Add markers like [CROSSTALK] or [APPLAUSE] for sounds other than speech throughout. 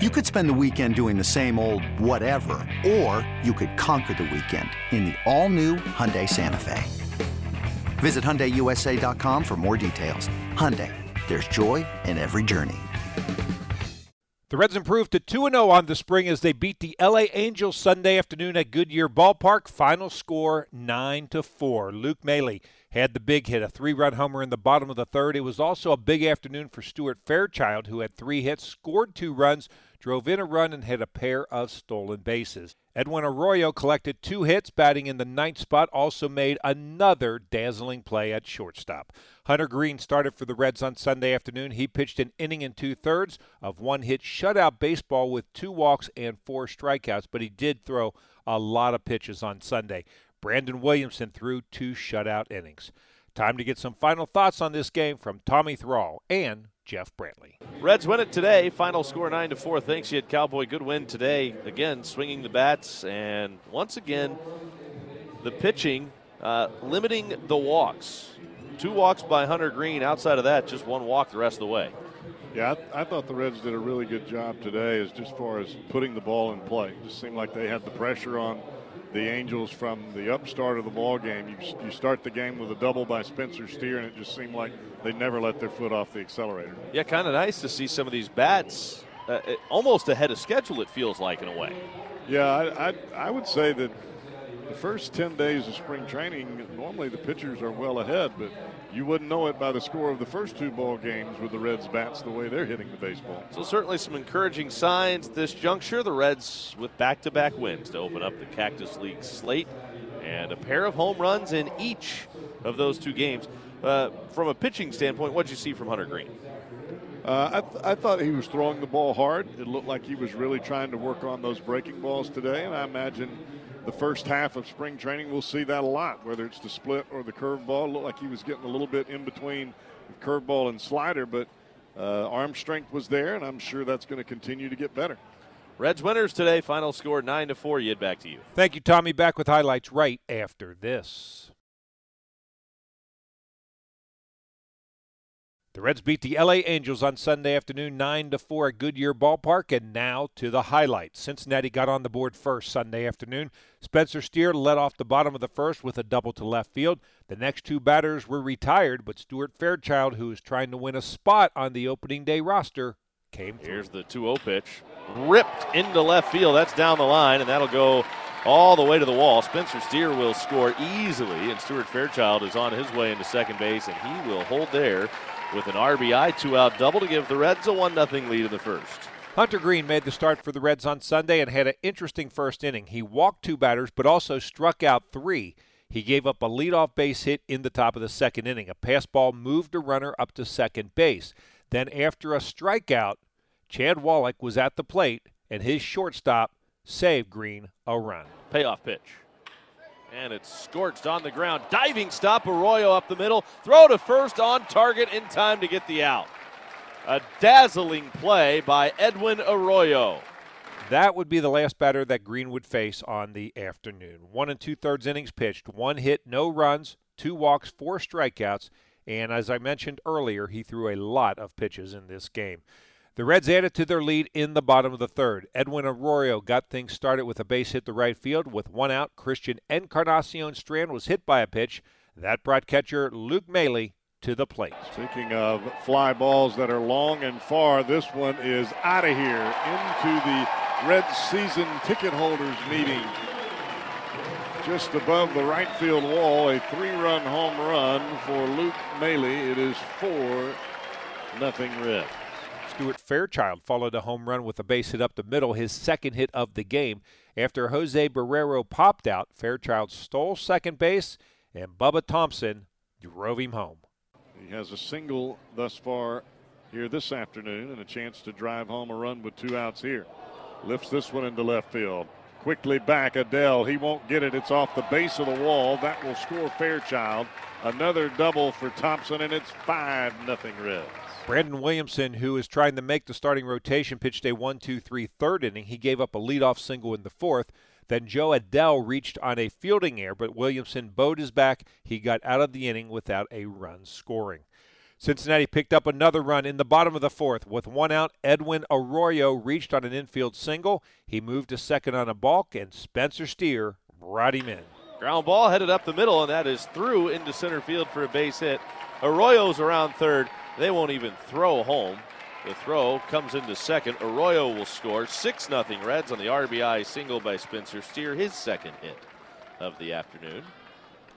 You could spend the weekend doing the same old whatever, or you could conquer the weekend in the all-new Hyundai Santa Fe. Visit HyundaiUSA.com for more details. Hyundai, there's joy in every journey. The Reds improved to 2 0 on the spring as they beat the LA Angels Sunday afternoon at Goodyear Ballpark. Final score 9 to 4. Luke Maile had the big hit, a three run homer in the bottom of the third. It was also a big afternoon for Stuart Fairchild, who had three hits, scored two runs, drove in a run, and hit a pair of stolen bases. Edwin Arroyo collected two hits, batting in the ninth spot, also made another dazzling play at shortstop. Hunter Greene started for the Reds on Sunday afternoon. He pitched an inning and two thirds of one hit shutout baseball with two walks and four strikeouts, but he did throw a lot of pitches on Sunday. Brandon Williamson threw two shutout innings. Time to get some final thoughts on this game from Tommy Thrall and Jeff Brantley. Reds win it today. Final score nine to four. Thanks, you had Cowboy. Good win today. Again, swinging the bats, and once again, the pitching uh, limiting the walks. Two walks by Hunter Greene. Outside of that, just one walk the rest of the way. Yeah, I, I, thought the Reds did a really good job today as just far as putting the ball in play. It just seemed like they had the pressure on the Angels from the upstart of the ball game. You, you start the game with a double by Spencer Steer, and it just seemed like they never let their foot off the accelerator. Yeah, kind of nice to see some of these bats uh, almost ahead of schedule. It feels like in a way. Yeah, I, I, I would say that the first 10 days of spring training, normally the pitchers are well ahead, but you wouldn't know it by the score of the first two ball games with the Reds bats the way they're hitting the baseball. So certainly some encouraging signs at this juncture. The Reds with back-to-back wins to open up the Cactus League slate and a pair of home runs in each of those two games. Uh, from a pitching standpoint, what did you see from Hunter Greene? Uh, I, th- I, thought he was throwing the ball hard. It looked like he was really trying to work on those breaking balls today, and I imagine the first half of spring training, we'll see that a lot, whether it's the split or the curveball. Looked like he was getting a little bit in between curveball and slider, but uh, arm strength was there, and I'm sure that's going to continue to get better. Reds winners today. Final score nine to four. Yid back to you. Thank you, Tommy. Back with highlights right after this. The Reds beat the LA Angels on Sunday afternoon 9 to 4 at Goodyear Ballpark and now to the highlights. Cincinnati got on the board first Sunday afternoon. Spencer Steer led off the bottom of the first with a double to left field. The next two batters were retired, but Stuart Fairchild, who is trying to win a spot on the opening day roster, came through. Here's the 2-0 pitch. Ripped into left field. That's down the line and that'll go all the way to the wall. Spencer Steer will score easily and Stuart Fairchild is on his way into second base and he will hold there with an RBI two out double to give the Reds a 1 0 lead in the first. Hunter Greene made the start for the Reds on Sunday and had an interesting first inning. He walked two batters, but also struck out three. He gave up a leadoff base hit in the top of the second inning. A pass ball moved a runner up to second base. Then, after a strikeout, Chad Wallach was at the plate, and his shortstop saved Greene a run. Payoff pitch. And it's scorched on the ground. Diving stop, Arroyo up the middle. Throw to first on target in time to get the out. A dazzling play by Edwin Arroyo. That would be the last batter that Greene would face on the afternoon. One and two thirds innings pitched, one hit, no runs, two walks, four strikeouts, and as I mentioned earlier, he threw a lot of pitches in this game. The Reds added to their lead in the bottom of the third. Edwin Arroyo got things started with a base hit to right field. With one out, Christian Encarnacion Strand was hit by a pitch. That brought catcher Luke Maile to the plate. Speaking of fly balls that are long and far, this one is out of here into the Reds season ticket holders meeting. Just above the right field wall, a three-run home run for Luke Maile. It is four nothing Reds. Stuart Fairchild followed a home run with a base hit up the middle, his second hit of the game. After Jose Barrero popped out, Fairchild stole second base, and Bubba Thompson drove him home. He has a single thus far here this afternoon and a chance to drive home a run with two outs here. Lifts this one into left field. Quickly back, Adell. He won't get it. It's off the base of the wall. That will score Fairchild. Another double for Thompson, and it's 5 nothing Reds. Brandon Williamson, who is trying to make the starting rotation, pitched a 1 2 3 third inning. He gave up a leadoff single in the fourth. Then Jo Adell reached on a fielding error, but Williamson bowed his back. He got out of the inning without a run scoring. Cincinnati picked up another run in the bottom of the fourth. With one out, Edwin Arroyo reached on an infield single. He moved to second on a balk, and Spencer Steer brought him in. Ground ball headed up the middle, and that is through into center field for a base hit. Arroyo's around third. They won't even throw home. The throw comes into second. Arroyo will score 6 0 Reds on the RBI single by Spencer Steer, his second hit of the afternoon.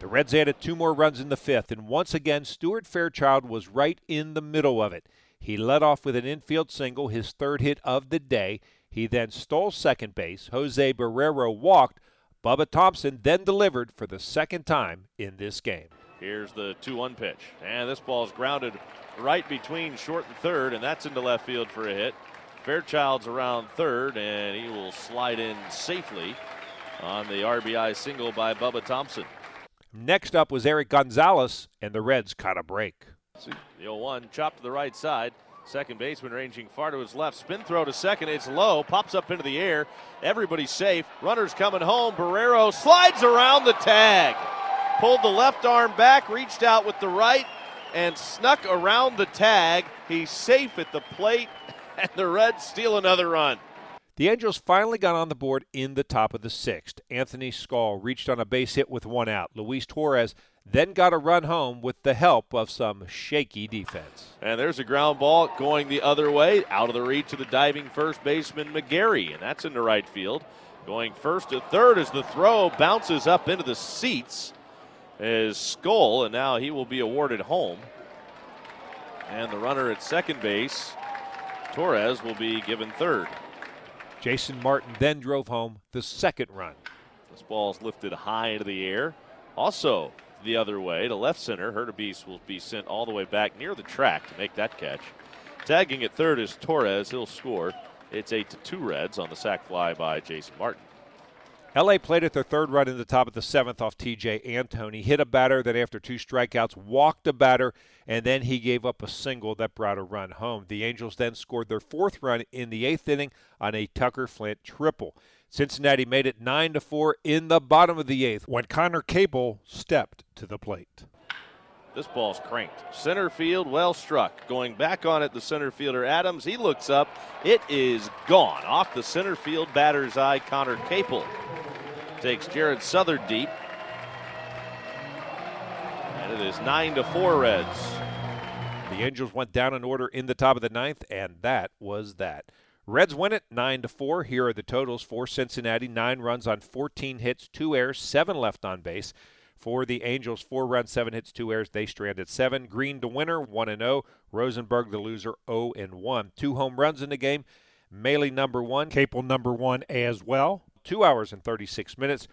The Reds added two more runs in the fifth, and once again, Stuart Fairchild was right in the middle of it. He led off with an infield single, his third hit of the day. He then stole second base. Jose Barrero walked. Bubba Thompson then delivered for the second time in this game. Here's the 2 1 pitch. And this ball is grounded right between short and third, and that's into left field for a hit. Fairchild's around third, and he will slide in safely on the RBI single by Bubba Thompson. Next up was Eric Gonzalez, and the Reds caught a break. The 0 1 chopped to the right side. Second baseman ranging far to his left. Spin throw to second. It's low. Pops up into the air. Everybody's safe. Runners coming home. Barrero slides around the tag. Pulled the left arm back, reached out with the right, and snuck around the tag. He's safe at the plate, [LAUGHS] and the Reds steal another run. The Angels finally got on the board in the top of the sixth. Anthony Skull reached on a base hit with one out. Luis Torres then got a run home with the help of some shaky defense. And there's a ground ball going the other way, out of the reach of the diving first baseman McGarry, and that's into right field. Going first to third as the throw bounces up into the seats is Skull, and now he will be awarded home. And the runner at second base, Torres, will be given third. Jason Martin then drove home the second run. This ball is lifted high into the air. Also, the other way to left center. Hurtubise will be sent all the way back near the track to make that catch. Tagging at third is Torres. He'll score. It's 8 to 2 Reds on the sac fly by Jason Martin. LA played at their third run in the top of the seventh off Tejay Antone. Hit a batter that, after two strikeouts, walked a batter, and then he gave up a single that brought a run home. The Angels then scored their fourth run in the eighth inning on a Tucker Flint triple. Cincinnati made it 9 to 4 in the bottom of the eighth when Conner Capel stepped to the plate. This ball's cranked. Center field, well struck. Going back on it, the center fielder Adams. He looks up. It is gone. Off the center field batter's eye, Conner Capel takes Jared Southard deep. And it is 9 to 4 Reds. The Angels went down in order in the top of the ninth, and that was that. Reds win it 9 to 4. Here are the totals for Cincinnati 9 runs on 14 hits, 2 errors, 7 left on base. For the Angels, 4 runs, 7 hits, 2 errors. They stranded 7. Greene the winner, 1 and 0. Rosenberg the loser, 0 and 1. Two home runs in the game. Maile number 1, Capel number 1 as well. 2 hours and 36 minutes.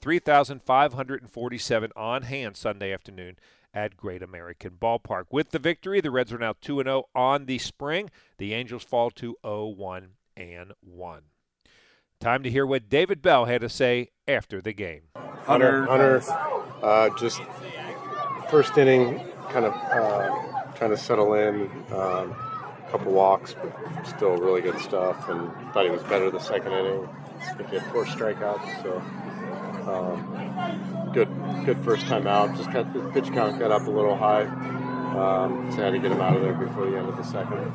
3,547 on hand Sunday afternoon at Great American Ballpark. With the victory, the Reds are now 2 and 0 on the spring. The Angels fall to 0 1 and 1. Time to hear what David Bell had to say after the game. Hunter, Hunter uh, just first inning, kind of uh, trying to settle in. Um, couple walks, but still really good stuff. And thought he was better the second inning. I think he had four strikeouts, so um, good, good first time out. Just got the pitch count got up a little high, um, so I had to get him out of there before the end of the second.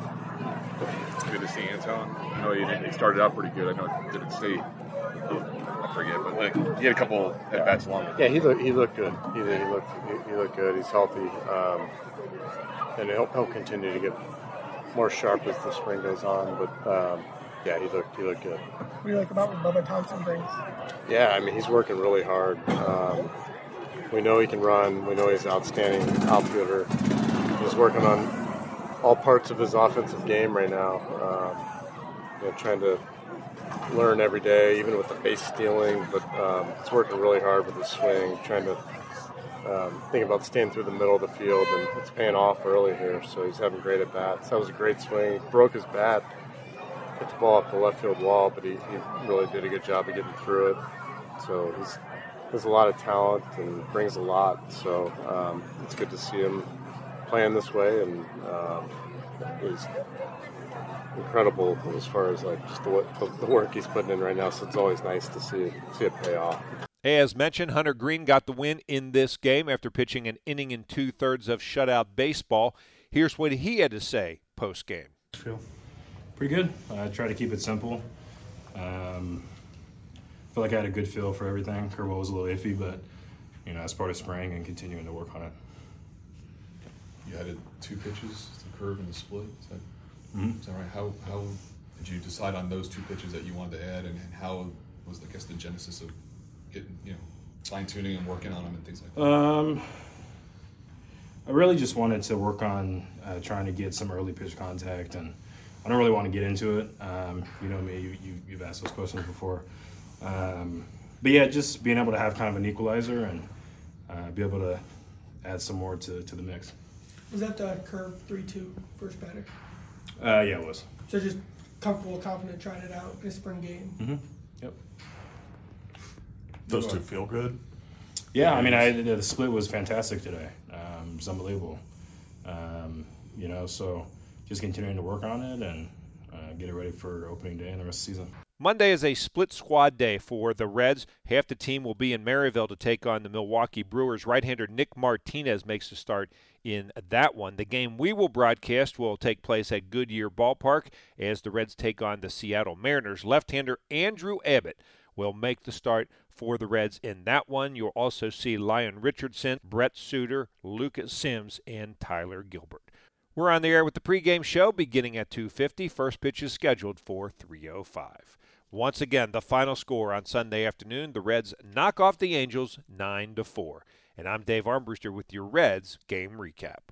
Good to see Antone. I know he started out pretty good. I know it didn't stay. I forget, but like he had a couple at bats longer. Yeah, he looked he looked good. He, he looked he, he, looked good. He's healthy, um, and he'll, he'll continue to get more sharp as the spring goes on. But um, yeah, he looked he looked good. What do you like about what Bubba Thompson brings? Yeah, I mean he's working really hard. Um, we know he can run. We know he's an outstanding outfielder. He's working on all parts of his offensive game right now. Um, you know, trying to learn every day, even with the base stealing. But um, it's working really hard with the swing, trying to um, think about staying through the middle of the field, and it's paying off early here. So he's having great at bats. That was a great swing. Broke his bat, hit the ball off the left field wall, but he, he really did a good job of getting through it. So he's has a lot of talent and brings a lot. So um, it's good to see him playing this way, and um, is incredible as far as like just the, the, work he's putting in right now. So it's always nice to see see it pay off. As mentioned, Hunter Greene got the win in this game after pitching an inning and two thirds of shutout baseball. Here's what he had to say post game. Feel pretty good. I try to keep it simple. Um, feel like I had a good feel for everything. Curveball was a little iffy, but you know, as part of spring and continuing to work on it. You added two pitches, the curve and the split. Is that, Mhm. is that right? How how did you decide on those two pitches that you wanted to add, and, and how was I guess the genesis of getting you know fine tuning and working on them and things like that? Um, I really just wanted to work on uh, trying to get some early pitch contact, and I don't really want to get into it. Um, you know me, you, you, you've asked those questions before. Um, but yeah, just being able to have kind of an equalizer and uh, be able to add some more to, to the mix. Was that the curve 3 2 first batter? Uh, yeah, it was. So just comfortable, confident trying it out in spring game. Mm-hmm. Yep. Those two feel good. Yeah, I mean, I the split was fantastic today. Um, it was unbelievable. Um, you know, so just continuing to work on it and uh, get it ready for opening day and the rest of the season. Monday is a split squad day for the Reds. Half the team will be in Maryvale to take on the Milwaukee Brewers. Right hander Nick Martinez makes the start in that one. The game we will broadcast will take place at Goodyear Ballpark as the Reds take on the Seattle Mariners. Left hander Andrew Abbott will make the start for the Reds in that one. You'll also see Lyon Richardson, Brent Suter, Lucas Sims, and Tyler Gilbert. We're on the air with the pregame show beginning at 2:50. First pitch is scheduled for 3:05. Once again, the final score on Sunday afternoon: the Reds knock off the Angels 9 to 4. And I'm Dave Armbruster with your Reds game recap.